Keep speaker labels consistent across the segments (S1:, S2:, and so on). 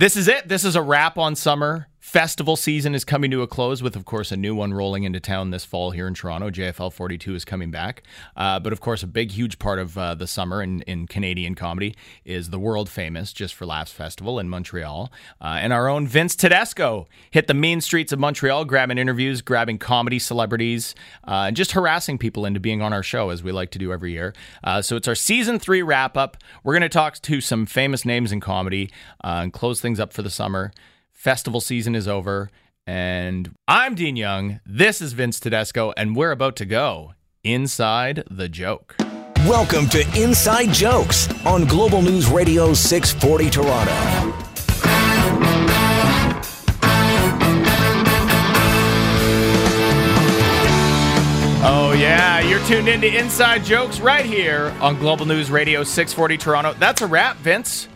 S1: This is it. This is a wrap on summer. Festival season is coming to a close with, of course, a new one rolling into town this fall here in Toronto. JFL 42 is coming back. Uh, but, of course, a big, huge part of uh, the summer in, in Canadian comedy is the world famous Just for Laughs Festival in Montreal. Uh, and our own Vince Tedesco hit the mean streets of Montreal, grabbing interviews, grabbing comedy celebrities, uh, and just harassing people into being on our show, as we like to do every year. Uh, so it's our season three wrap up. We're going to talk to some famous names in comedy uh, and close things up for the summer. Festival season is over, and I'm Dean Young. This is Vince Tedesco, and we're about to go inside the joke.
S2: Welcome to Inside Jokes on Global News Radio 640 Toronto.
S1: Oh, yeah, you're tuned into Inside Jokes right here on Global News Radio 640 Toronto. That's a wrap, Vince.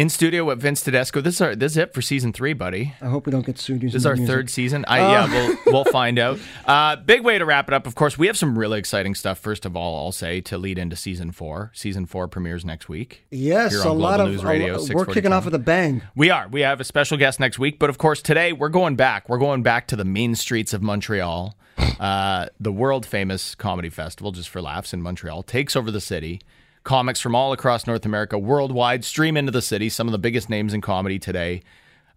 S1: In studio with Vince Tedesco. This is our, this is it for season three, buddy.
S3: I hope we don't get sued.
S1: This is our third season. I, yeah, we'll we'll find out. Uh, big way to wrap it up. Of course, we have some really exciting stuff. First of all, I'll say to lead into season four. Season four premieres next week.
S3: Yes, a
S1: on
S3: lot of
S1: News Radio,
S3: lo- we're kicking off with a bang.
S1: We are. We have a special guest next week, but of course, today we're going back. We're going back to the mean streets of Montreal. Uh, the world famous comedy festival, just for laughs, in Montreal, takes over the city. Comics from all across North America, worldwide, stream into the city. Some of the biggest names in comedy today,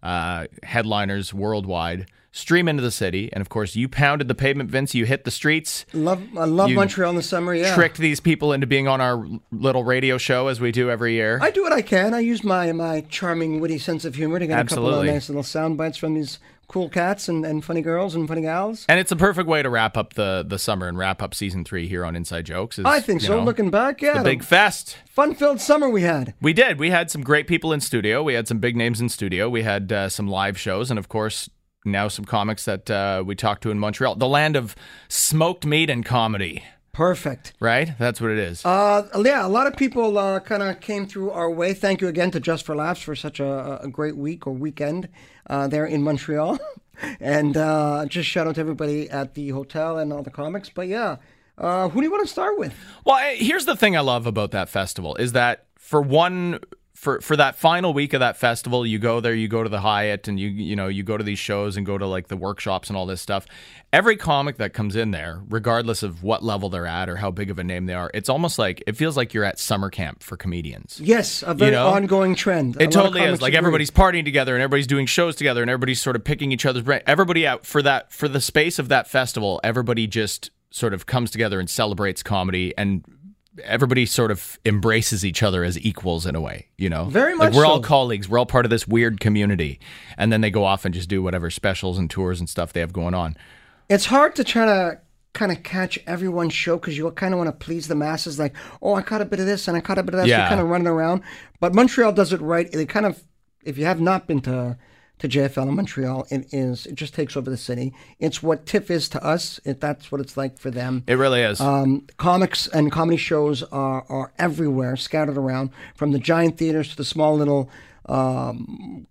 S1: uh, headliners worldwide, stream into the city. And of course, you pounded the pavement, Vince. You hit the streets
S3: Love, I love
S1: You
S3: Montreal in the summer. Yeah,
S1: tricked these people into being on our little radio show as we do every year.
S3: I do what I can. I use my my charming, witty sense of humor to get a couple of nice little sound bites from these cool cats and, and funny girls and funny gals.
S1: and it's a perfect way to wrap up the the summer and wrap up season three here on Inside Jokes. is,
S3: I think so.
S1: know,
S3: Looking back, yeah,
S1: the big fest.
S3: fun-filled summer we had.
S1: We did. We had some great people in studio. We had some big names in studio. We had uh, some live shows, and of course, now some comics that uh, we talked to in Montreal, the land of smoked meat and comedy.
S3: Perfect.
S1: Right? That's what it is.
S3: Uh, yeah, a lot of people uh, kind of came through our way. Thank you again to Just for Laughs for such a, a great week or weekend uh, there in Montreal. and uh, just shout out to everybody at the hotel and all the comics. But yeah, uh, who do you want to start with?
S1: Well, here's the thing I love about that festival is that for one for for that final week of that festival, you go there, you go to the Hyatt and you you know, you go to these shows and go to like the workshops and all this stuff. Every comic that comes in there, regardless of what level they're at or how big of a name they are, it's almost like it feels like you're at summer camp for comedians.
S3: Yes, a very
S1: know?
S3: ongoing trend.
S1: It totally is. Like
S3: agree.
S1: everybody's partying together and everybody's doing shows together and everybody's sort of picking each other's brain. Everybody out for that for the space of that festival, everybody just sort of comes together and celebrates comedy and everybody sort of embraces each other as equals in a way, you know.
S3: Very much.
S1: like we're all colleagues, we're all part of this weird community. And then they go off and just do whatever specials and tours and stuff they have going on.
S3: It's hard to try to kind of catch everyone's show because you kind of want to please the masses. Like, oh, I caught a bit of this and I caught a bit of that. So you're kind of running around. But Montreal does it right. They kind of, if you have not been to to JFL in Montreal, it is it just takes over the city. It's what TIFF is to us. It, that's what it's like for them.
S1: It really is.
S3: Um, comics and comedy shows are, are everywhere, scattered around, from the giant theaters to the small little, um,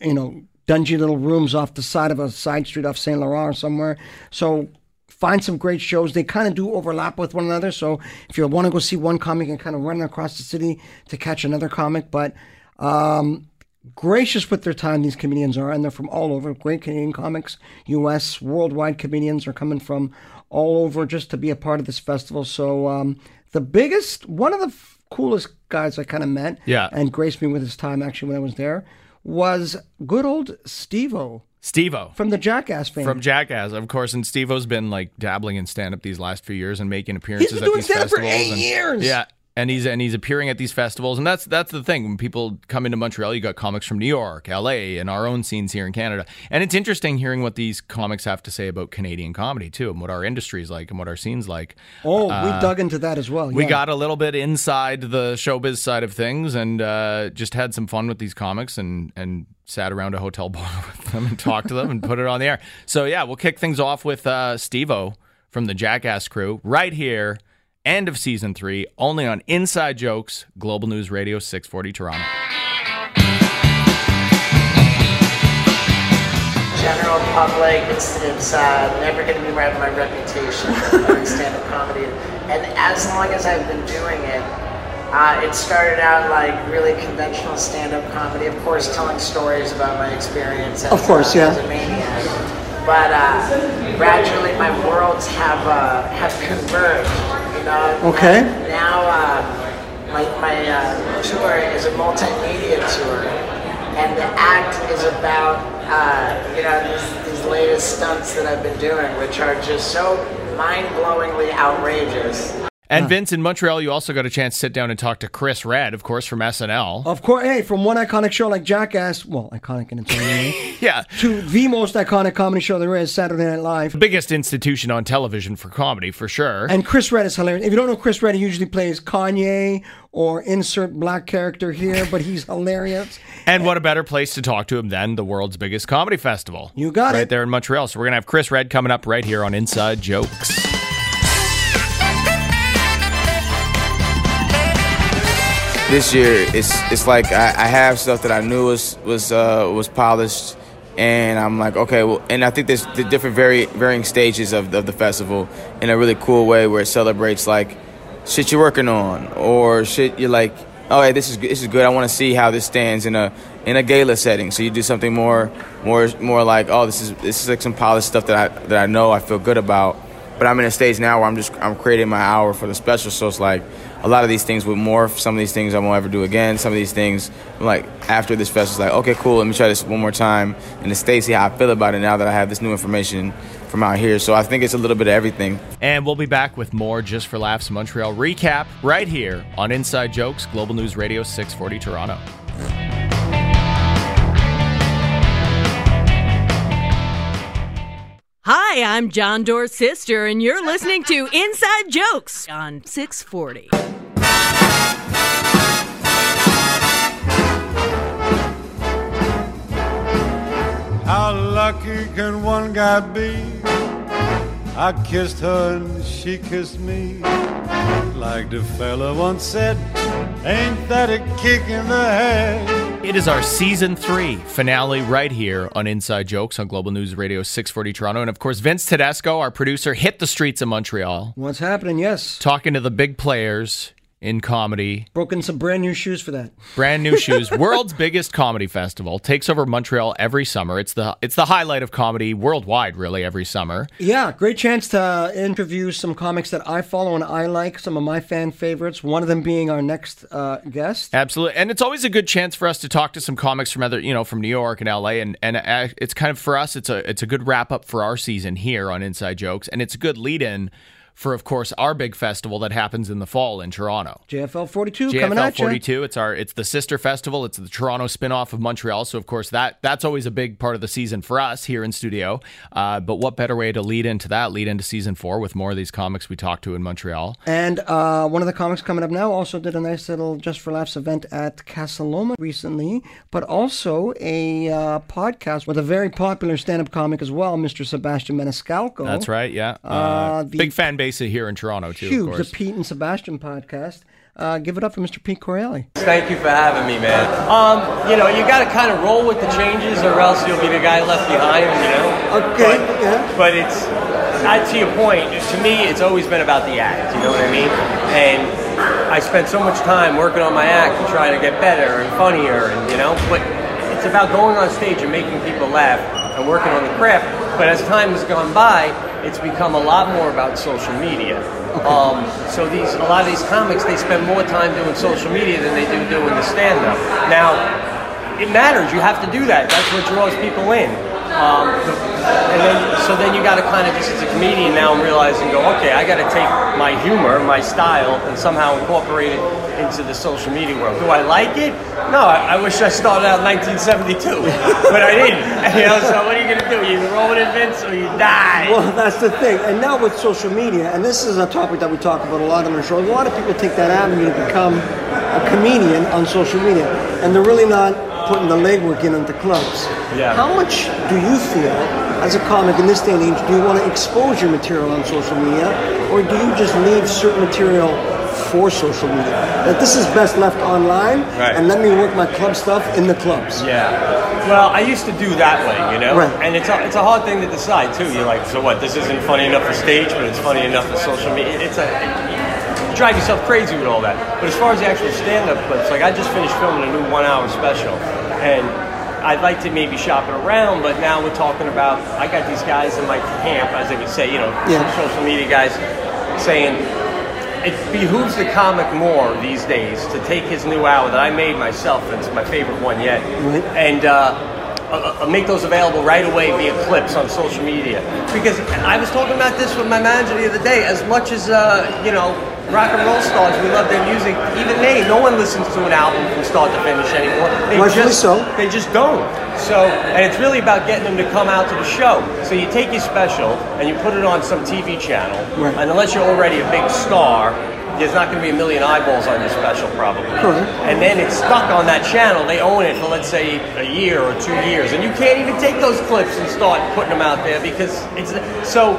S3: you know, dungy little rooms off the side of a side street off Saint Laurent or somewhere. So find some great shows. They kind of do overlap with one another. So if you want to go see one comic and kind of run across the city to catch another comic, but um, gracious with their time these comedians are and they're from all over great canadian comics us worldwide comedians are coming from all over just to be a part of this festival so um, the biggest one of the f- coolest guys i kind of met
S1: Yeah.
S3: and graced me with his time actually when i was there was good old steve-o
S1: Steve-O.
S3: from the jackass fame
S1: From Jackass, of course, and Steve-O's been like dabbling in stand-up these last few years and making appearances
S3: been
S1: at
S3: doing
S1: these
S3: stand-up for eight
S1: and-
S3: years!
S1: Yeah, and he's and he's appearing at these festivals, and that's that's the thing. When people come into Montreal, you got comics from New York, L.A., and our own scenes here in Canada, and it's interesting hearing what these comics have to say about Canadian comedy too, and what our industry's like, and what our scenes like.
S3: oh we dug into that as well
S1: Uh, We got a little bit inside the showbiz side of things, and uh, just had some fun with these comics, and and sat around a hotel bar with them and talked to them and put it on the air. So yeah, we'll kick things off with uh, Steve-O from the Jackass crew right here. End of season three, only on Inside Jokes, Global News Radio 640 Toronto.
S4: general public, it's, it's uh, never going to be right with my reputation for stand-up comedy. And as long as I've been doing it, Uh, it started out like really conventional stand-up comedy, of course, telling stories about my experience. As,
S3: Of course,
S4: uh,
S3: yeah.
S4: As a maniac. But uh, gradually, my worlds have uh, have converged.
S3: Okay.
S4: Now, uh, my my uh, tour is a multimedia tour, and the act is about uh, you know these, these latest stunts that I've been doing, which are just so mind-blowingly outrageous.
S1: And Vince, in Montreal, you also got a chance to sit down and talk to Chris Redd, of course, from SNL.
S3: Of course, hey, from one iconic show like Jackass, well, iconic in its own way,
S1: Yeah.
S3: to the most iconic comedy show there is, Saturday Night Live.
S1: The biggest institution on television for comedy, for sure.
S3: And Chris Redd is hilarious. If you don't know Chris Redd, he usually plays Kanye or insert black character here, but he's hilarious.
S1: And what a better place to talk to him than the world's biggest comedy festival.
S3: You got
S1: right
S3: it.
S1: Right there in Montreal. So we're going to have Chris Redd coming up right here on Inside Jokes.
S5: This year it's it's like I, I have stuff that I knew was was uh, was polished, and I'm like okay, well, and I think there's the different vari- varying stages of, of the festival in a really cool way where it celebrates like shit you're working on or shit you're like oh hey this is this is good. I want to see how this stands in a in a gala setting. So you do something more more more like oh this is this is like some polished stuff that I that I know I feel good about. But I'm in a stage now where I'm just I'm creating my hour for the special. So it's like a lot of these things would morph. Some of these things I won't ever do again. Some of these things I'm like after this festival, it's like okay, cool. Let me try this one more time in the state, see how I feel about it now that I have this new information from out here. So I think it's a little bit of everything.
S1: And we'll be back with more Just for Laughs Montreal recap right here on Inside Jokes, Global News Radio 640 Toronto.
S6: Hi, I'm John Doerr's sister, and you're listening to Inside Jokes on 640.
S7: How lucky can one guy be? I kissed her and she kissed me. Like the fella once said, ain't that a kick in the head?
S1: It is our season three finale right here on Inside Jokes on Global News Radio 640 Toronto. And of course, Vince Tedesco, our producer, hit the streets of Montreal
S3: What's happening? Yes.
S1: talking to the big players in comedy.
S3: Broken some brand new shoes for that.
S1: Brand new shoes. World's biggest comedy festival takes over Montreal every summer. It's the it's the highlight of comedy worldwide, really, every summer.
S3: Yeah, great chance to interview some comics that I follow and I like, some of my fan favorites, one of them being our next uh, guest.
S1: Absolutely, and it's always a good chance for us to talk to some comics from other, you know, from New York and LA, and and uh, it's kind of for us, it's a it's a good wrap up for our season here on Inside Jokes, and it's a good lead in for, of course, our big festival that happens in the fall in Toronto.
S3: JFL 42 coming
S1: JFL
S3: at you.
S1: 42. It's our it's the sister festival. It's the Toronto spin-off of Montreal. So of course that that's always a big part of the season for us here in studio. Uh, but what better way to lead into that? Lead into season four with more of these comics we talked to in Montreal.
S3: And uh, one of the comics coming up now also did a nice little Just for Laughs event at Casa Loma recently, but also a uh, podcast with a very popular stand up comic as well, Mr. Sebastian Maniscalco.
S1: That's right. Yeah. Uh,
S3: Uh, the-
S1: big fan base here in Toronto too.
S3: Huge,
S1: Of
S3: the. Pete and Sebastian podcast. Uh, give it up for Mr. Pete Correale.
S8: Thank you for having me, man. Um, you know, you got to kind of roll with the changes, or else you'll be the guy left behind. You know.
S3: Okay,
S8: But,
S3: yeah.
S8: But it's, uh, to your point, to me, it's always been about the act. You know what I mean? And I spent so much time working on my act and trying to get better and funnier, and you know. But it's about going on stage and making people laugh and working on the craft. But as time has gone by, it's become a lot more about social media. Um, so these a lot of these comics they spend more time doing social media than they do doing the stand up. Now it matters. You have to do that. That's what draws people in. Um, and then, so then you got to kind of just as a comedian now, I'm realizing, go, okay, I got to take my humor, my style, and somehow incorporate it into the social media world. Do I like it? No, I, I wish I started out in 1972, but I didn't. You know, so what are you gonna do? You roll with it, Vince, or you die.
S3: Well, that's the thing. And now with social media, and this is a topic that we talk about a lot on our show, a lot of people take that avenue to become a comedian on social media, and they're really not putting the legwork in into clubs.
S8: Yeah.
S3: How much do you feel, as a comic in this day and age, do you want to expose your material on social media, or do you just leave certain material for social media? That this is best left online,
S8: Right.
S3: and let me work my club stuff in the clubs.
S8: Yeah. Well, I used to do that way, you know?
S3: Right.
S8: And it's a, it's a hard thing to decide, too. You're like, so what, this isn't funny enough for stage, but it's funny enough for social media. It's a, drive yourself crazy with all that. But as far as the actual stand-up clips, like I just finished filming a new one-hour special, and I'd like to maybe shop it around, but now we're talking about I got these guys in my camp, as they would say, you know,
S3: Yeah.
S8: social media guys saying it behooves the comic more these days to take his new hour that I made myself. and It's my favorite one yet,
S3: Right.
S8: and uh, uh, uh, make those available right away via clips on social media. Because I was talking about this with my manager the other day. As much as uh, you know, rock and roll stars, we love their music. Even they, no one listens to an album from start to finish anymore. They
S3: Rightfully
S8: just,
S3: so.
S8: They just don't. So, and it's really about getting them to come out to the show. So you take your special and you put it on some TV channel,
S3: Right.
S8: and unless you're already a big star, there's not going to be a million eyeballs on your special probably.
S3: Correct.
S8: And then it's stuck on that channel. They own it for let's say a year or two years, and you can't even take those clips and start putting them out there because it's so.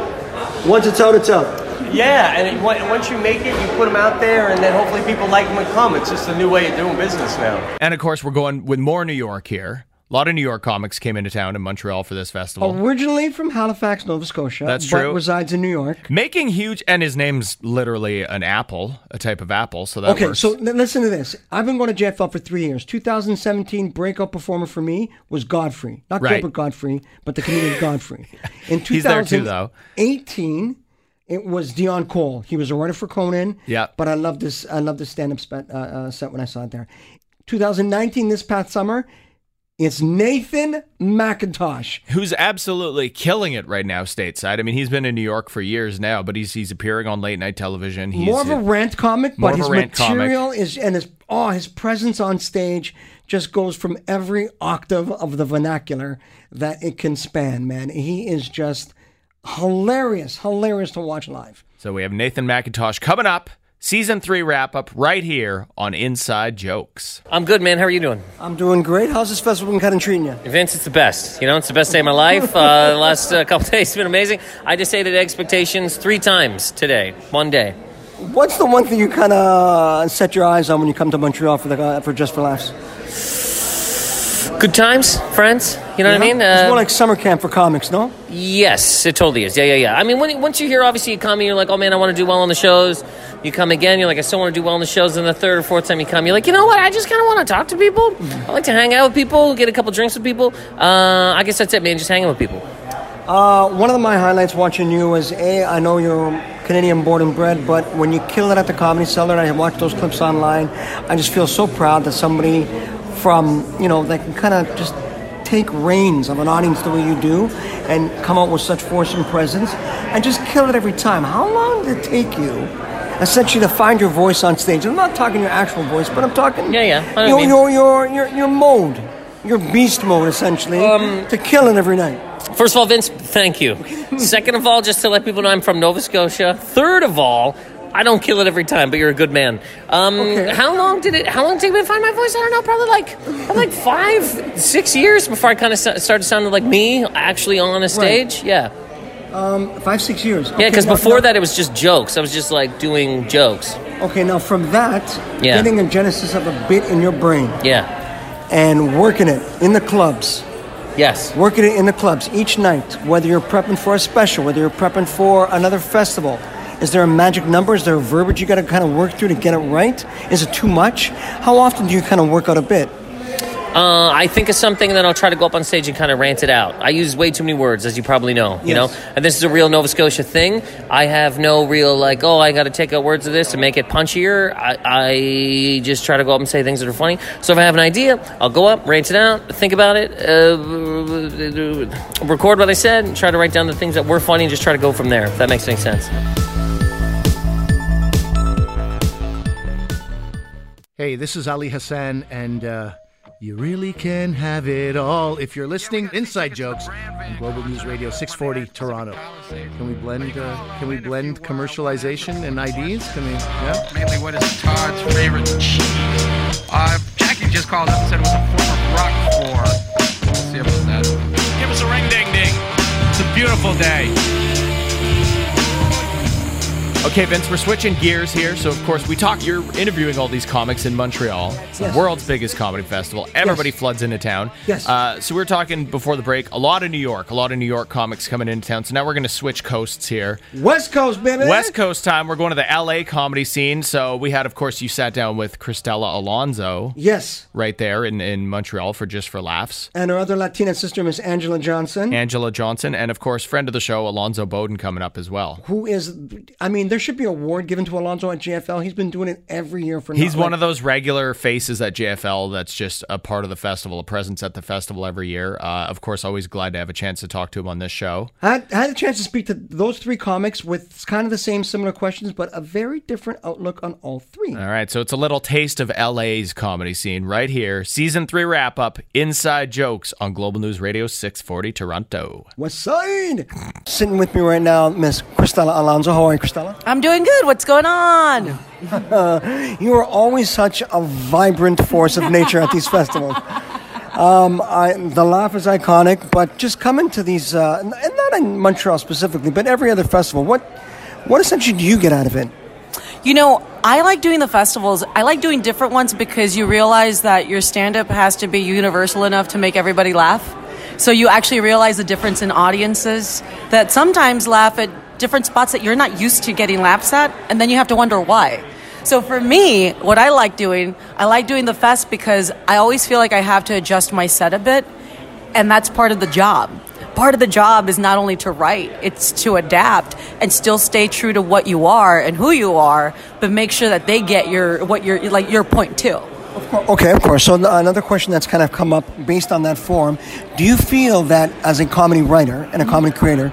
S3: Once it's out, it's out.
S8: Yeah, and it, once you make it, you put them out there, and then hopefully people like them and come. It's just a new way of doing business now.
S1: And of course, we're going with more New York here. A lot of New York comics came into town in Montreal for this festival.
S3: Originally from Halifax, Nova Scotia.
S1: That's
S3: but
S1: true.
S3: resides in New York.
S1: Making huge, and his name's literally an apple, a type of apple, so that
S3: Okay,
S1: works.
S3: so listen to this. I've been going to JFL for three years. 2017 breakout performer for me was Godfrey, not
S1: Right.
S3: Gilbert Godfrey, but the comedian Godfrey. In
S1: He's there too, though.
S3: 2018, it was Dion Cole. He was a writer for Conan.
S1: Yeah.
S3: But I love this. I love this stand-up spe- uh, uh, set when I saw it there. 2019, this past summer, it's Nathan Macintosh.
S1: who's absolutely killing it right now stateside. I mean, he's been in New York for years now, but he's he's appearing on late night television. He's
S3: more of a rant comic, but his
S1: rant comic.
S3: material is and his oh his presence on stage just goes from every octave of the vernacular that it can span. Man, he is just hilarious, hilarious to watch live.
S1: So we have Nathan Macintosh coming up. Season three wrap up right here on Inside Jokes.
S9: I'm good, man. How are you doing?
S3: I'm doing great. How's this festival been kind of treating you?
S9: Vince, it's the best. You know, it's the best day of my life. Uh, the last uh, couple days have been amazing. I just exceeded expectations three times today, one day.
S3: What's the one thing you kind of set your eyes on when you come to Montreal for the uh, for Just for Laughs?
S9: Good times, friends. You know what I mean?
S3: it's
S9: Uh,
S3: more like summer camp for comics, no?
S9: yes, it totally is. Yeah, yeah, yeah. I mean, when, once you hear, obviously, you come and you're like, oh man, I want to do well on the shows. You come again, you're like, I still want to do well on the shows. And the third or fourth time you come, you're like, you know what? I just kind of want to talk to people. I like to hang out with people, get a couple drinks with people. Uh, I guess that's it, man. Just hanging with people.
S3: Uh, one of my highlights watching you is a. I know you're Canadian born and bred, but when you kill it at the Comedy Cellar, and I watch those clips online. I just feel so proud that somebody from you know that can kind of just take reins of an audience the way you do, and come out with such force and presence, and just kill it every time. How long did it take you? Essentially, to find your voice on stage. I'm not talking your actual voice, but I'm talking
S9: Yeah, yeah.
S3: Your, your your your your mode, your beast mode, essentially, um, to kill it every night.
S9: First of all, Vince, thank you. Second of all, just to let people know I'm from Nova Scotia. Third of all, I don't kill it every time, but you're a good man. Um,
S3: Okay.
S9: How long did it? How long did it take me to find my voice? I don't know. Probably like probably like five, six years before I kind of started sounding like me actually on a stage. Yeah, Um,
S3: Five six years.
S9: yeah. Because before
S3: now-
S9: that, it was just jokes. I was just like doing jokes.
S3: Okay, now from that,
S9: Yeah.
S3: getting a genesis of a bit in your brain
S9: Yeah.
S3: and working it in the clubs,
S9: Yes.
S3: working it in the clubs each night, whether you're prepping for a special, whether you're prepping for another festival. Is there a magic number? Is there a verbiage you got to kind of work through to get it right? Is it too much? How often do you kind of work out a bit?
S9: Uh, I think of something and then I'll try to go up on stage and kind of rant it out. I use way too many words, as you probably know. You
S3: Yes.
S9: know, and this is a real Nova Scotia thing. I have no real like, oh, I got to take out words of this to make it punchier. I, I just try to go up and say things that are funny. So if I have an idea, I'll go up, rant it out, think about it, uh, record what I said, and try to write down the things that were funny, and just try to go from there. If that makes any sense.
S10: Hey, this is Ali Hassan, and uh, you really can have it all if you're listening. Inside Jokes on Global News Radio 640 Toronto. Can we blend? Uh, can we blend commercialization and IDs? Can we? Yeah.
S11: mainly what is Todd's favorite cheese. Uh, Jackie just called up and said it was a form of Roquefort. We'll see about that.
S12: Give us a ring ding ding. It's a beautiful day.
S1: Okay, Vince, we're switching gears here. So, of course, we talk. You're interviewing all these comics in Montreal, It's the world's biggest comedy festival. Everybody floods into town.
S3: Yes.
S1: Uh, so, we are talking before the break. A lot of New York, a lot of New York comics coming into town. So now we're going to switch coasts here.
S3: West Coast, baby.
S1: West Coast time. We're going to the LA comedy scene. So we had, of course, you sat down with Cristela Alonzo.
S3: Yes.
S1: Right there in, in Montreal for Just for Laughs.
S3: And our other Latina sister, Miss Angela Johnson.
S1: Angela Johnson. And, of course, friend of the show, Alonzo Bowden, coming up as well.
S3: who is I mean, there should be an award given to Alonzo at JFL. He's been doing it every year for
S1: He's one of those regular faces at JFL that's just a part of the festival, a presence at the festival every year. Uh, of course, always glad to have a chance to talk to him on this show.
S3: I had, I had a chance to speak to those three comics with kind of the same similar questions, but a very different outlook on all three.
S1: All right, so it's a little taste of LA's comedy scene right here. Season three wrap up, Inside Jokes on Global News Radio 640 Toronto.
S3: West Side. Sitting with me right now, Miss Cristela Alonzo. How are you, Cristela?
S13: I'm doing good. What's going on?
S3: you are always such a vibrant force of nature at these festivals. Um, I, the laugh is iconic, but just coming to these, uh, and not in Montreal specifically, but every other festival, what, what essentially do you get out of it?
S13: You know, I like doing the festivals. I like doing different ones because you realize that your stand up has to be universal enough to make everybody laugh. So you actually realize the difference in audiences that sometimes laugh at different spots that you're not used to getting laughs at, and then you have to wonder why. So for me, what I like doing, I like doing the fest because I always feel like I have to adjust my set a bit, and that's part of the job. Part of the job is not only to write, it's to adapt and still stay true to what you are and who you are, but make sure that they get your what your like your point too.
S3: Okay, of course. So another question that's kind of come up based on that form, Do you feel that as a comedy writer and a comedy creator,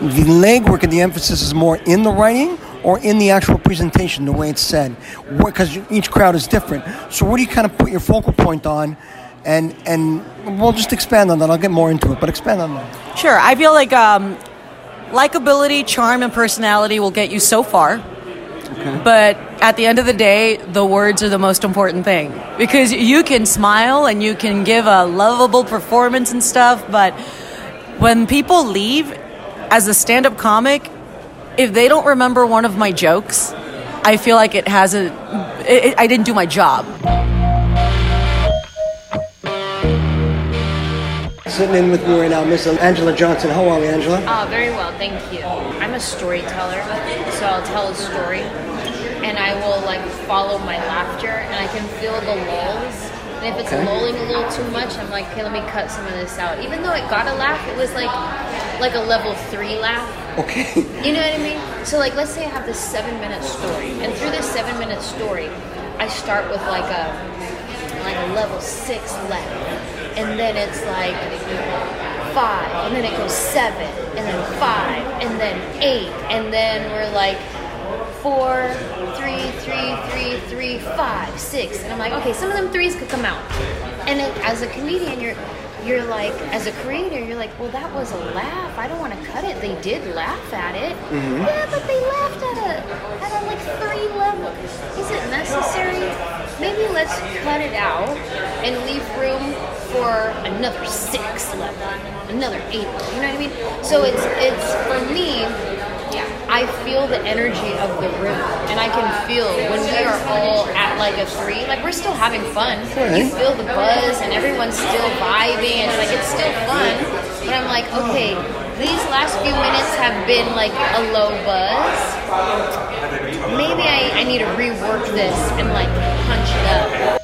S3: the legwork and the emphasis is more in the writing or in the actual presentation, the way it's said? Because each crowd is different. So where do you kind of put your focal point on? And and we'll just expand on that. I'll get more into it, but expand on that.
S13: Sure, I feel like um, likability, charm, and personality will get you so far. Okay. But at the end of the day, the words are the most important thing because you can smile and you can give a lovable performance and stuff, but when people leave as a stand up comic, if they don't remember one of my jokes, I feel like it hasn't, it, it- I didn't do my job.
S3: Sitting in with me right now, Miss Angela Johnson. How are we, Angela?
S14: Oh, very well, thank you. I'm a storyteller, so I'll tell a story, and I will like follow my laughter, and I can feel the lulls. And if it's
S15: Okay.
S14: lulling a little too much, I'm like, okay, let me cut some of this out. Even though it got a laugh, it was like like a level three laugh.
S3: Okay.
S14: You know what I mean? So like, let's say I have this seven minute story, and through this seven minute story, I start with like a like a level six laugh, and then it's like five, and then it goes seven, and then five, and then eight, and then we're like four, three, three, three, three, five, six, and I'm like, okay, some of them threes could come out, and then as a comedian, you're you're like, as a creator, you're like, well, that was a laugh. I don't want to cut it. They did laugh at it.
S15: Mhm.
S14: Yeah, but they laughed at a at a like three level. Is it necessary? Maybe let's cut it out and leave room for another six level, another eight level. You know what I mean? So it's it's for me. I feel the energy of the room, and I can feel when we are all at like a three. Like we're still having fun. You feel the buzz, and everyone's still vibing, and like it's still fun. But I'm like, okay, these last few minutes have been like a low buzz. Maybe I, I need to rework this and like punch it up.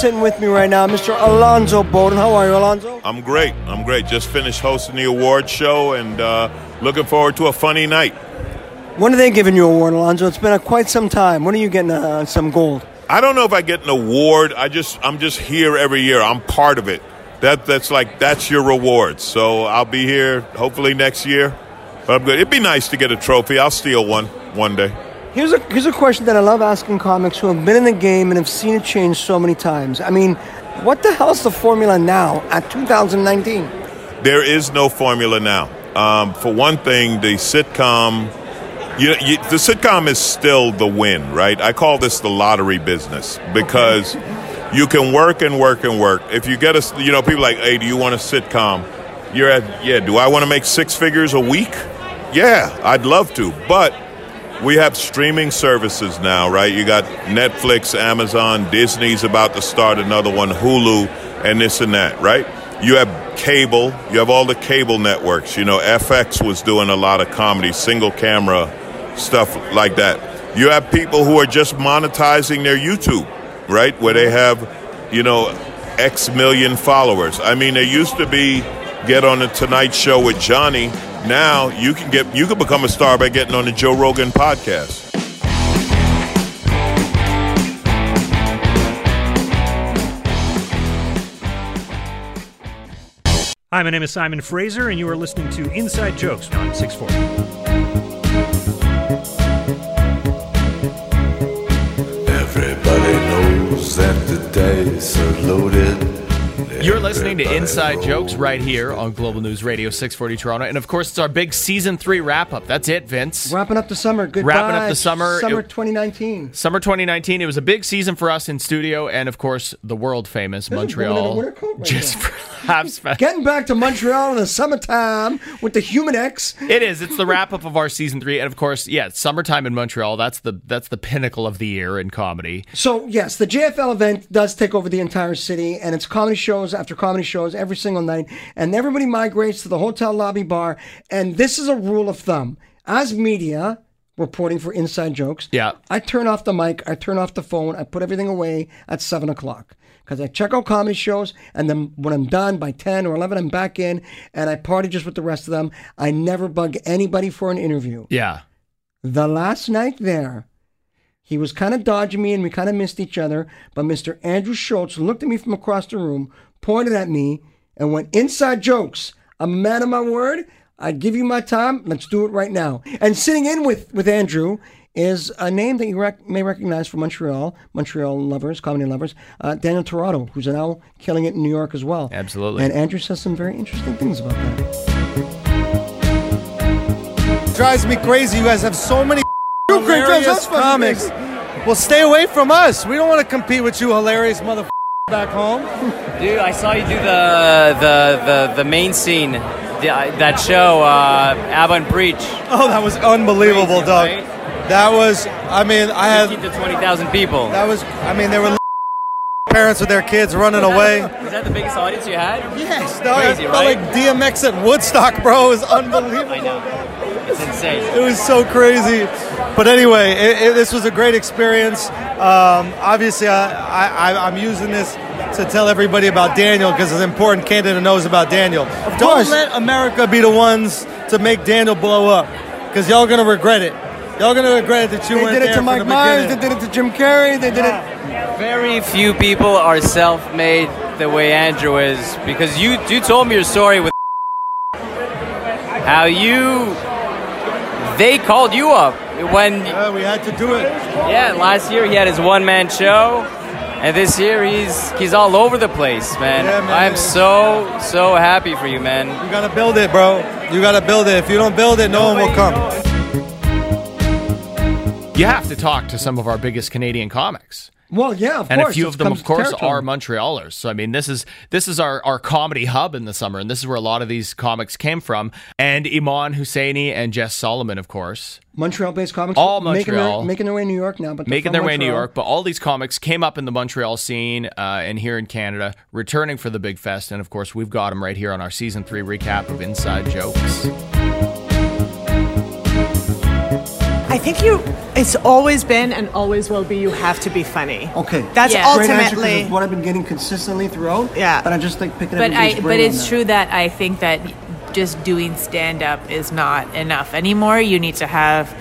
S3: Sitting with me right now, Mr. Alonzo Bowden. How are you, Alonzo?
S16: I'm great. I'm great. Just finished hosting the award show and uh, looking forward to a funny night.
S3: When are they giving you an award, Alonzo? It's been a, quite some time. When are you getting uh, some gold?
S16: I don't know if I get an award. I just I'm just here every year. I'm part of it. That that's like that's your reward. So I'll be here hopefully next year. But I'm good. It'd be nice to get a trophy. I'll steal one one day.
S3: Here's a here's a question that I love asking comics who have been in the game and have seen it change so many times. I mean, what the hell's the formula now at 2019?
S16: There is no formula now. Um, for one thing, the sitcom, you, you, the sitcom is still the win, right? I call this the lottery business because you can work and work and work. If you get a, you know, people like, hey, do you want a sitcom? you're at yeah. Do I want to make six figures a week? Yeah, I'd love to, but we have streaming services now, right? You got Netflix, Amazon, Disney's about to start another one, Hulu, and this and that, right? You have cable, you have all the cable networks. You know, FX was doing a lot of comedy, single camera stuff like that. You have people who are just monetizing their YouTube, right? Where they have, you know, X million followers. I mean, there used to be get on the Tonight Show with Johnny. Now you can get you can become a star by getting on the Joe Rogan podcast.
S15: Hi, my name is Simon Fraser, and you are listening to Inside Jokes on 640.
S17: Everybody knows that the dice are loaded.
S1: You're listening to Inside Jokes right here on Global News Radio 640 Toronto. And of course, it's our big season three wrap up. That's it, Vince.
S3: Wrapping up the summer. Goodbye.
S1: Wrapping up the summer.
S3: Summer
S1: It-
S3: 2019.
S1: Summer 2019. It was a big season for us in studio, and of course, the world famous
S3: This is woman in a
S1: Montreal.
S3: coat right
S1: Just
S3: now.
S1: for laughs. fest.
S3: Getting back to Montreal in the summertime with the Human X.
S1: It is. It's the wrap up of our season three, and of course, yeah, summertime in Montreal. That's the that's the pinnacle of the year in comedy.
S3: So yes, the JFL event does take over the entire city, and it's comedy shows after comedy shows every single night, and everybody migrates to the hotel lobby bar. And this is a rule of thumb: as media reporting for Inside Jokes,
S1: Yeah.
S3: I turn off the mic, I turn off the phone, I put everything away at seven o'clock. Because I check out comedy shows, and then when I'm done by 10 or 11, I'm back in and I party just with the rest of them. I never bug anybody for an interview.
S1: Yeah.
S3: The last night there, he was kind of dodging me and we kind of missed each other. But Mr. Andrew Schulz looked at me from across the room, pointed at me, and went, Inside jokes. I'm a man of my word. I give you my time. Let's do it right now. And sitting in with, with Andrew is a name that you rec- may recognize from Montreal, Montreal lovers, comedy lovers, uh, Daniel Torado, who's now killing it in New York as well.
S1: Absolutely.
S3: And Andrew says some very interesting things about that.
S18: drives me crazy. You guys have so many
S3: You great guys,
S18: hilarious comics. Well, stay away from us. We don't want to compete with you, hilarious mother back home.
S19: Dude, I saw you do the the the, the main scene, the, that show, uh, Abba and Preach.
S18: Oh, that was unbelievable,
S19: Crazy,
S18: dog.
S19: right?
S18: That was. I mean, I had.
S19: To twenty thousand people.
S18: That was. I mean, there were parents with their kids running away.
S19: Was that the biggest audience you had?
S18: Yes,
S19: Crazy,
S18: it felt
S19: right?
S18: like DMX at Woodstock, bro. It was unbelievable.
S19: I know. It's insane.
S18: It was so crazy. But anyway, it, it, this was a great experience. Um, obviously, I, I, I'm using this to tell everybody about Daniel because it's important Canada knows about Daniel. Of Don't
S3: course.
S18: let America be the ones to make Daniel blow up because y'all going to regret it. Y'all going to regret it that you
S3: They
S18: weren't
S3: did it
S18: there
S3: to Mike
S18: the
S3: Myers,
S18: beginning.
S3: they did it to Jim Carrey, they did it.
S19: Very few people are self-made the way Andrew is because you you told me your story with how you they called you up when
S18: yeah, we had to do it.
S19: Yeah, last year he had his one-man show, and this year he's he's all over the place, man.
S18: Yeah, man.
S19: I'm so so happy for you, man.
S18: You got to build it, bro. You got to build it. If you don't build it, no one will come.
S1: You have to talk to some of our biggest Canadian comics.
S3: Well, yeah, of
S1: and
S3: course.
S1: a few of them, of course, are Montrealers. So I mean, this is this is our, our comedy hub in the summer, and this is where a lot of these comics came from. And Eman Husseini and Jess Salomon, of course,
S3: Montreal-based comics,
S1: All
S3: making
S1: Montreal.
S3: their, making their way in New York now, but
S1: making their way in New York. But all these comics came up in the Montreal scene uh, and here in Canada, returning for the big fest. And of course, we've got them right here on our season three recap of Inside Jokes.
S20: I think you. It's always been and always will be. You have to be funny.
S3: Okay,
S20: That's
S3: Great answer 'cause
S20: ultimately.
S3: it's what I've been getting consistently throughout.
S20: Yeah.
S3: but I just like picking.
S21: but I but
S3: brain on
S21: it's
S3: that.
S21: true that I think that just doing stand up is not enough anymore. You need to have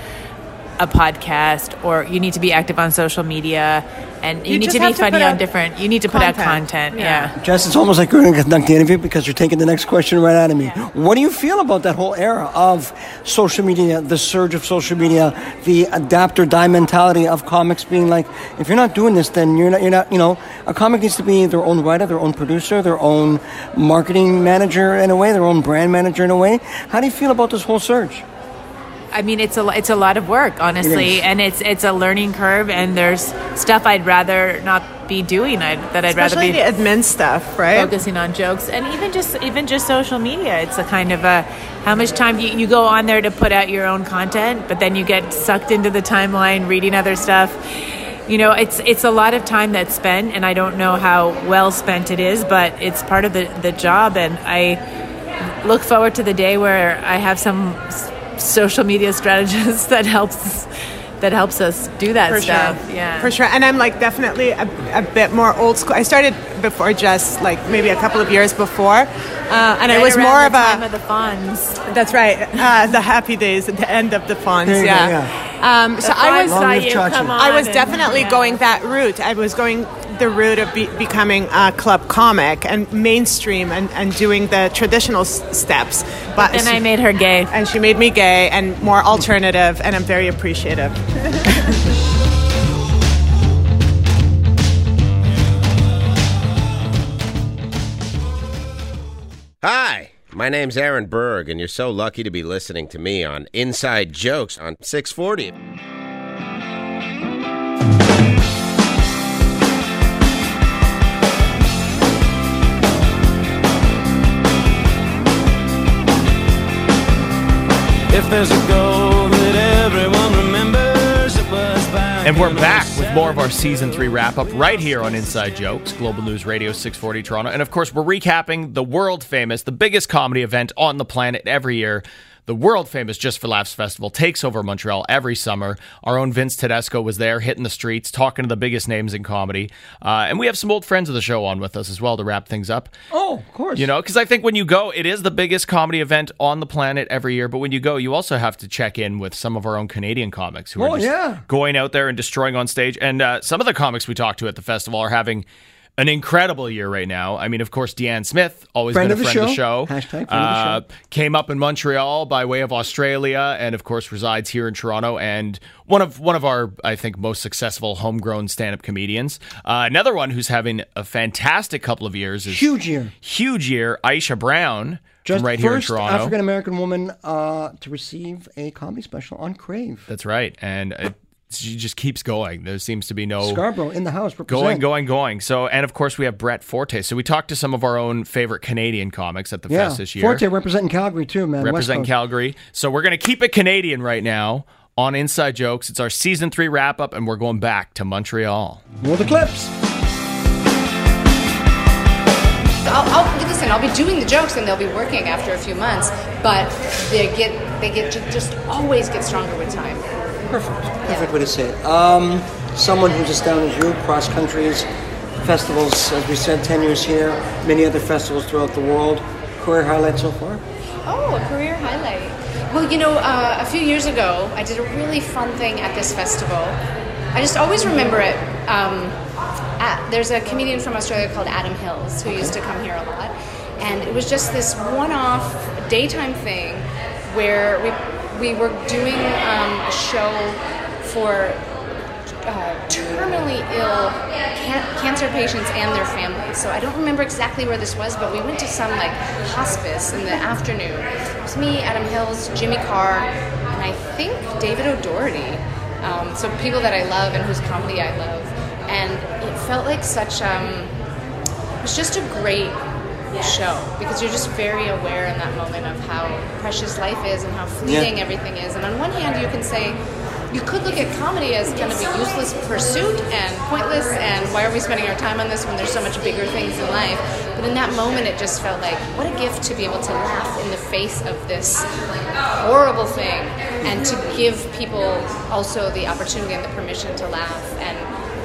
S21: a podcast or you need to be active on social media and you,
S20: You
S21: need to be
S20: have to
S21: funny on different you need to put out
S20: content.
S21: content.
S20: Yeah.
S21: Yeah.
S3: Jess, it's almost like we're going to conduct the interview because you're taking the next question right out of me. What do you feel about that whole era of social media, the surge of social media, the adapt or die mentality of comics being like, if you're not doing this, then you're not, you're not, you know, a comic needs to be their own writer, their own producer, their own marketing manager in a way, their own brand manager in a way. How do you feel about this whole surge?
S21: I mean, it's a it's a lot of work, honestly,
S20: is.
S21: and it's it's a learning curve. And there's stuff I'd rather not be doing. I'd, that I'd rather be
S20: the admin stuff, right?
S21: focusing on jokes, and even just even just social media. It's a kind of a how much time you, you go on there to put out your own content, but then you get sucked into the timeline reading other stuff. You know, it's it's a lot of time that's spent, and I don't know how well spent it is, but it's part of the the job, and I look forward to the day where I have some social media strategist that helps that helps us do that
S20: For
S21: stuff.
S20: sure.
S21: Yeah.
S20: For sure. And I'm like definitely a, a bit more old school. I started before just like maybe a couple of years before. Uh, and I was more
S21: the
S20: of a.
S21: time of the funds.
S20: That's right. Uh, the happy days at the end of the funds.
S3: There you go,
S20: yeah. Um, so I was.
S21: funds saw you come
S20: I was definitely
S21: and-
S20: going that route. I was going the route of be, becoming a club comic and mainstream and, and doing the traditional s- steps. But
S21: then I made her gay.
S20: And she made me gay and more alternative, and I'm very appreciative.
S22: Hi, my name's Aaron Berg, and you're so lucky to be listening to me on Inside Jokes on 640.
S23: If there's a goal that everyone remembers, it was back.
S1: And we're back with more of our season three wrap up right here on Inside Jokes, Global News Radio 640 Toronto. And of course, we're recapping the world famous, the biggest comedy event on the planet every year. The world famous Just for Laughs Festival takes over Montreal every summer. Our own Vince Tedesco was there, hitting the streets, talking to the biggest names in comedy. Uh, and we have some old friends of the show on with us as well to wrap things up.
S3: Oh, of course.
S1: You know, because I think when you go, it is the biggest comedy event on the planet every year. But when you go, you also have to check in with some of our own Canadian comics who are
S3: Oh,
S1: just
S3: yeah.
S1: going out there and destroying on stage. And uh, some of the comics we talked to at the festival are having an incredible year right now. I mean, of course, Deanne Smith, always
S3: Friend
S1: been
S3: of
S1: a
S3: the
S1: friend of the
S3: show.
S1: show.
S3: Hashtag friend of the
S1: Uh, Came up in Montreal by way of Australia, and of course resides here in Toronto. And one of one of our, I think, most successful homegrown stand-up comedians. Uh, another one who's having a fantastic couple of years is
S3: Huge year.
S1: huge year. Aisha Brown,
S3: Just
S1: right here in Toronto.
S3: African American woman uh, to receive a comedy special on Crave.
S1: That's right, and it, she just keeps going. There seems to be no
S3: Scarborough in the house. Represent.
S1: Going, going, going. So, and of course, we have Brett Forte. So, we talked to some of our own favorite Canadian comics at the
S3: Yeah,
S1: fest this year.
S3: Forte representing Calgary too, man. Representing.
S1: Calgary. So, we're going to keep it Canadian right now on Inside Jokes. It's our season three wrap up, and we're going back to Montreal.
S3: Roll the clips.
S24: I'll, I'll listen. I'll be doing the jokes, and they'll be working after a few months. But they get they get to just always get stronger with time.
S3: Perfect. Perfect way to say it. Um, someone who's as down as you, cross countries, festivals, as we said, 10 years here, many other festivals throughout the world. Career highlight so far?
S24: Oh, a career highlight. Well, you know, uh, a few years ago, I did a really fun thing at this festival. I just always remember it. Um, at, there's a comedian from Australia called Adam Hills who used to come here a lot, and it was just this one-off daytime thing where we we were doing um, a show for uh, terminally ill can- cancer patients and their families. So I don't remember exactly where this was, but we went to some like hospice in the afternoon. It was me, Adam Hills, Jimmy Carr, and I think David O'Doherty. Um, so people that I love and whose comedy I love, and it felt like such. Um, it was just a great show because you're just very aware in that moment of how precious life is and how fleeting
S25: Yeah.
S24: everything is. And on one hand, you can say you could look at comedy as kind of a useless pursuit and pointless, and why are we spending our time on this when there's so much bigger things in life? But in that moment, it just felt like what a gift to be able to laugh in the face of this horrible thing and to give people also the opportunity and the permission to laugh. And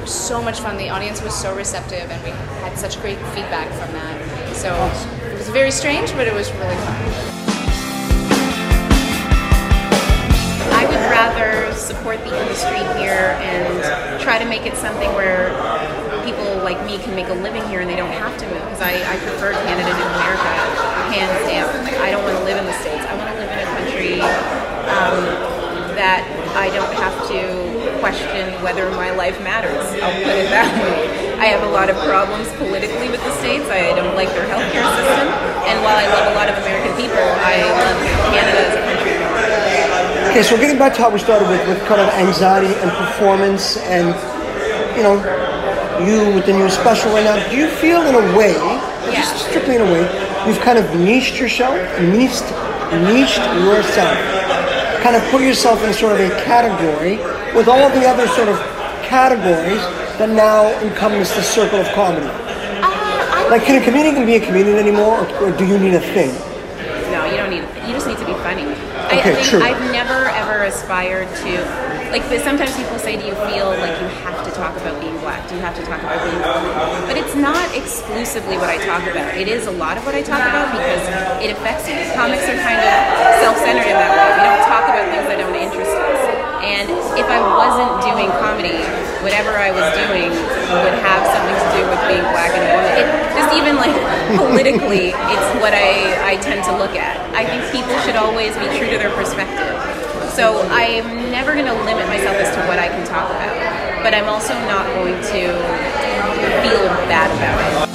S24: so much fun. The audience was so receptive, and we had such great feedback from that. So it was very strange, but it was really fun.
S25: I would rather support the industry here and try to make it something where people like me can make a living here and they don't have to move because I, I prefer Canada to America, hands down. I don't want to live in the States. I want to live in a country um, that I don't have to question whether my life matters. I'll put it that way. I have a lot of problems politically with the States. I don't like their healthcare system. And while I love a lot of American people, I love Canada as a country.
S3: Okay, so getting back to how we started with, with kind of anxiety and performance and, you know, you with the new special right now, do you feel in a way, just strictly in a way, you've kind of niched yourself, niched, niched yourself, kind of put yourself in sort of a category with all the other sort of categories that now encompass the circle of comedy? Uh, like, can a comedian can be a comedian anymore, or, or do you need a thing?
S25: No, you don't need. You just need to be funny. I, I
S3: Okay,
S25: think
S3: true.
S25: I've never ever aspired to, like. But sometimes people say, "Do you feel like you have to talk about being black? Do you have to talk about being?" Black? But it's not exclusively what I talk about. It is a lot of what I talk about because it affects you. Comics are kind of self-centered in that way. We don't talk about things that don't interest us. And if I wasn't doing comedy, whatever I was doing would have something to do with being black and a woman. It, just even like politically, it's what I, I tend to look at. I think people should always be true to their perspective. So I'm never going to limit myself as to what I can talk about, but I'm also not going to feel bad about it.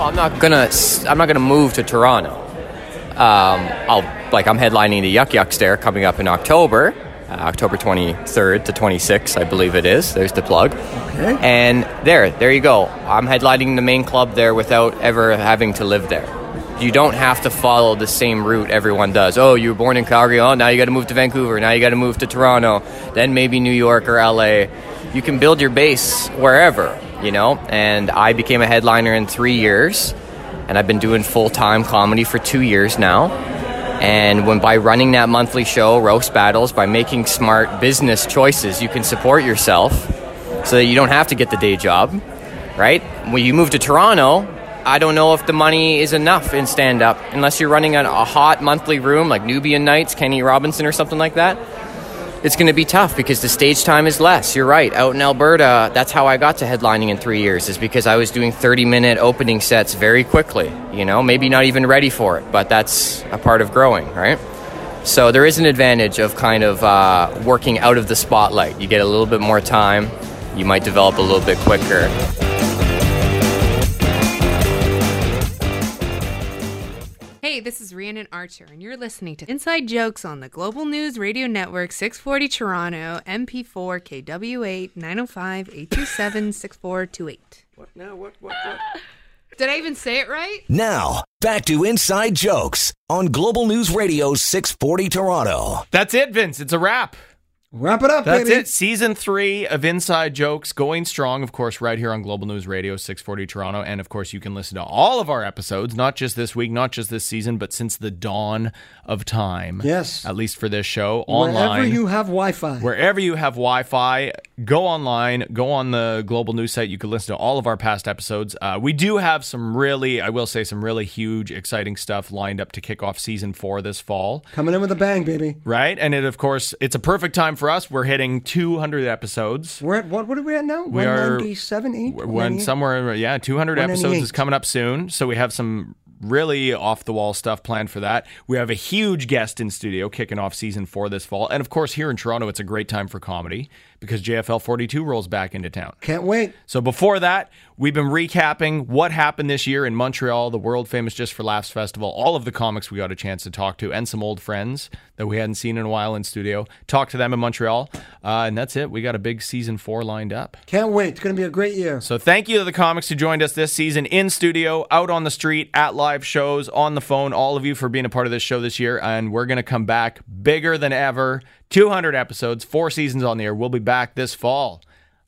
S19: Well, I'm not gonna. I'm not gonna move to Toronto. Um, I'll like I'm headlining the Yuk Yuk Stare coming up in October, uh, October 23rd to 26th, I believe it is. There's the plug.
S3: Okay.
S19: And there, there you go. I'm headlining the main club there without ever having to live there. You don't have to follow the same route everyone does. Oh, you were born in Calgary. Oh, now you got to move to Vancouver. Now you got to move to Toronto. Then maybe New York or LA. You can build your base wherever, you know. And I became a headliner in three years, and I've been doing full time comedy for two years now. And when by running that monthly show, Roast Battles, by making smart business choices, you can support yourself so that you don't have to get the day job, right? When you move to Toronto, I don't know if the money is enough in stand up unless you're running a, a hot monthly room like Nubian Nights, Kenny Robinson, or something like that. It's going to be tough because the stage time is less. You're right. Out in Alberta, that's how I got to headlining in three years, is because I was doing 30 minute opening sets very quickly. You know, maybe not even ready for it, but that's a part of growing, right? So there is an advantage of kind of uh, working out of the spotlight. You get a little bit more time, you might develop a little bit quicker.
S26: Hey, this is Rhiannon Archer, and you're listening to Inside Jokes on the Global News Radio Network, 640 Toronto, MP4 KW8 905 827 6428.
S10: What now? What? What? What?
S26: Did I even say it right?
S27: Now, back to Inside Jokes on Global News Radio 640 Toronto.
S1: That's it, Vince. It's a wrap.
S3: Wrap it up,
S1: That's
S3: baby.
S1: it. Season three of Inside Jokes going strong, of course, right here on Global News Radio 640 Toronto. And of course, you can listen to all of our episodes, not just this week, not just this season, but since the dawn of time.
S3: Yes.
S1: At least for this show, online.
S3: Wherever you have Wi-Fi.
S1: Wherever you have Wi Fi, go online, go on the Global News site. You can listen to all of our past episodes. Uh, we do have some really, I will say, some really huge, exciting stuff lined up to kick off season four this fall.
S3: Coming in with a bang, baby.
S1: Right? And it, of course, it's a perfect time for us. We're hitting 200 episodes.
S3: We're at what? What are we at now?
S1: We are-
S3: 197, 8?
S1: When somewhere, yeah, 200 episodes is coming up soon. So we have some really off the wall stuff planned for that. We have a huge guest in studio kicking off season four this fall. And of course, here in Toronto, it's a great time for comedy because JFL 42 rolls back into town.
S3: Can't wait.
S1: So before that, we've been recapping what happened this year in Montreal, the world famous Just for Laughs festival. All of the comics we got a chance to talk to, and some old friends that we hadn't seen in a while in studio. Talk to them in Montreal, uh, and that's it. We got a big season four lined up.
S3: Can't wait. It's going to be a great year.
S1: So thank you to the comics who joined us this season in studio, out on the street, at live shows, on the phone. All of you for being a part of this show this year, and we're gonna come back bigger than ever. 200 episodes, four seasons on the air. We'll be back this fall.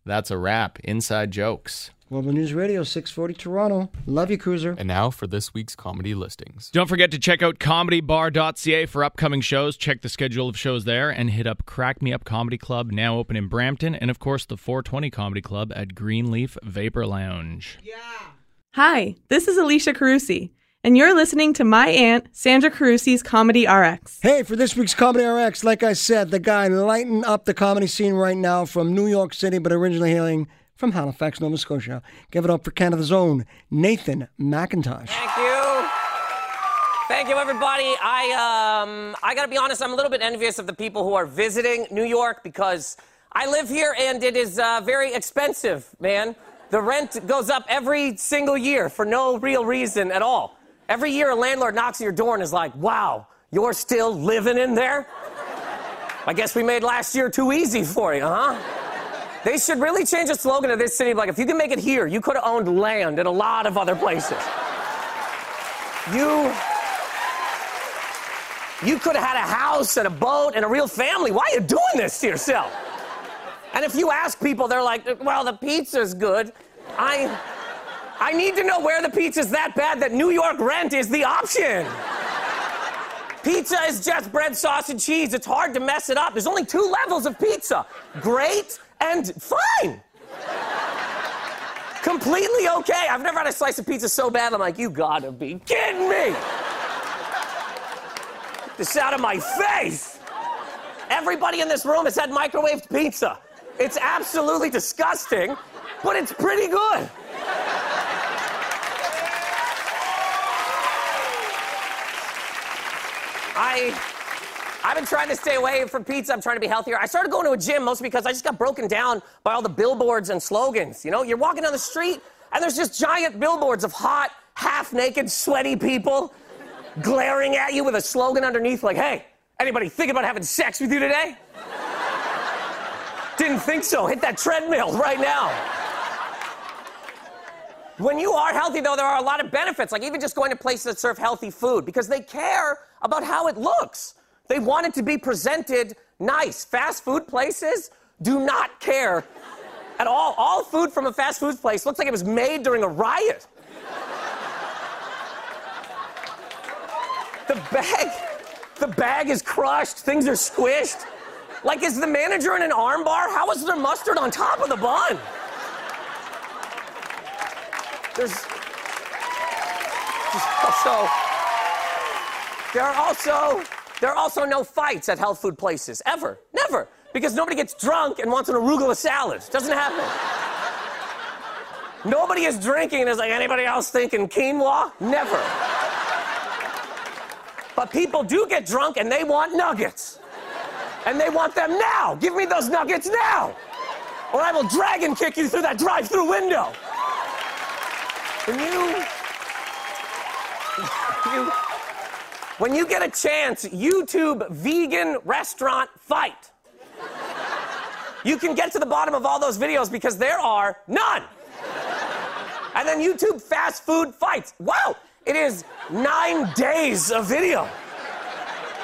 S1: That's a wrap. Inside jokes.
S3: Global News Radio, 640 Toronto. Love you, Cruiser.
S28: And now for this week's comedy listings.
S1: Don't forget to check out comedybar.ca for upcoming shows. Check the schedule of shows there and hit up Crack Me Up Comedy Club, now open in Brampton, and of course the 420 Comedy Club at Greenleaf Vapor Lounge. Yeah.
S29: Hi, this is Alicia Carusi, and you're listening to my aunt, Sandra Carusi's Comedy RX.
S3: Hey, for this week's Comedy RX, like I said, the guy lighting up the comedy scene right now from New York City, but originally hailing from Halifax, Nova Scotia. Give it up for Canada's own Nathan Macintosh.
S30: Thank you. Thank you, everybody. I um, I gotta be honest. I'm a little bit envious of the people who are visiting New York because I live here and it is uh, very expensive, man. The rent goes up every single year for no real reason at all.
S9: Every year, a landlord knocks on your door and is like, wow, you're still living in there? I guess we made last year too easy for you, huh? They should really change the slogan of this city. Like, if you can make it here, you could have owned land in a lot of other places. You. You could have had a house and a boat and a real family. Why are you doing this to yourself? And if you ask people, they're like, well, the pizza's good. I. I need to know where the pizza's that bad that New York rent is the option. Pizza is just bread, sauce, and cheese. It's hard to mess it up. There's only two levels of pizza great and fine. Completely okay. I've never had a slice of pizza so bad, I'm like, you gotta be kidding me. This out of my face. Everybody in this room has had microwaved pizza. It's absolutely disgusting, but it's pretty good. I I've been trying to stay away from pizza. I'm trying to be healthier. I started going to a gym mostly because I just got broken down by all the billboards and slogans. You know, you're walking down the street and there's just giant billboards of hot, half naked, sweaty people glaring at you with a slogan underneath like, hey, anybody think about having sex with you today? Didn't think so. Hit that treadmill right now. When you are healthy, though, there are a lot of benefits, like even just going to places that serve healthy food, because they care about how it looks. They want it to be presented nice. Fast food places do not care at all. All food from a fast food place looks like it was made during a riot. The bag, the bag is crushed, things are squished. Like, is the manager in an armbar? How is there mustard on top of the bun? There's, also there are also there are also no fights at health food places ever, never, because nobody gets drunk and wants an arugula salad. Doesn't happen. nobody is drinking and is like anybody else thinking quinoa? Never. but people do get drunk and they want nuggets, and they want them now. Give me those nuggets now, or I will dragon kick you through that drive-through window. When you, you, when you get a chance, YouTube vegan restaurant fight. You can get to the bottom of all those videos because there are none. And then YouTube fast food fights. Wow, it is nine days of video.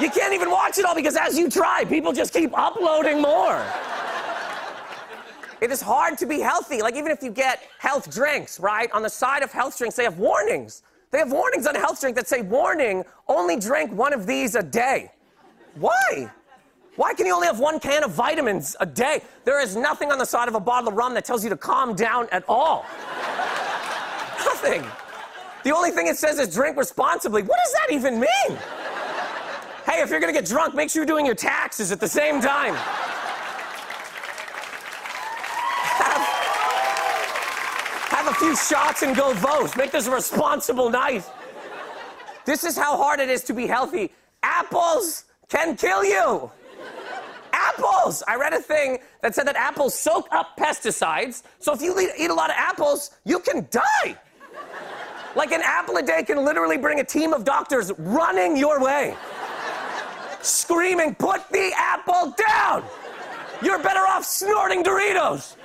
S9: You can't even watch it all because as you try, people just keep uploading more. It is hard to be healthy. Like, even if you get health drinks, right? On the side of health drinks, they have warnings. They have warnings on a health drink that say, warning, only drink one of these a day. Why? Why can you only have one can of vitamins a day? There is nothing on the side of a bottle of rum that tells you to calm down at all. nothing. The only thing it says is drink responsibly. What does that even mean? hey, if you're gonna get drunk, make sure you're doing your taxes at the same time. Few shots and go vote. Make this a responsible night. This is how hard it is to be healthy. Apples can kill you. Apples! I read a thing that said that apples soak up pesticides, so if you eat a lot of apples, you can die. Like an apple a day can literally bring a team of doctors running your way, screaming, Put the apple down! You're better off snorting Doritos.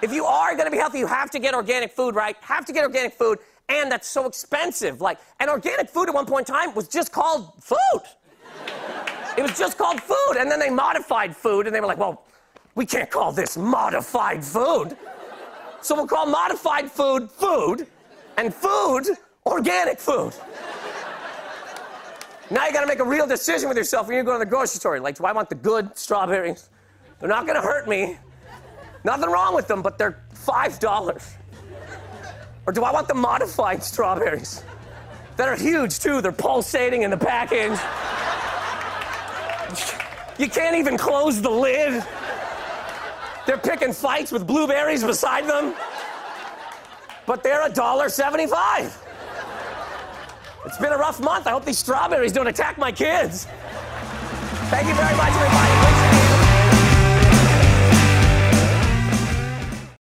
S9: If you are going to be healthy, you have to get organic food, right? Have to get organic food, and that's so expensive. Like, and organic food at one point in time was just called food. It was just called food, and then they modified food, and they were like, well, we can't call this modified food. So we'll call modified food food, and food organic food. Now you got to make a real decision with yourself when you go to the grocery store. Like, do I want the good strawberries? They're not to hurt me. Nothing wrong with them, but they're $5. Or do I want the modified strawberries? That are huge too. They're pulsating in the package. You can't even close the lid. They're picking fights with blueberries beside them. But they're $1.75. It's been a rough month. I hope these strawberries don't attack my kids. Thank you very much, everybody.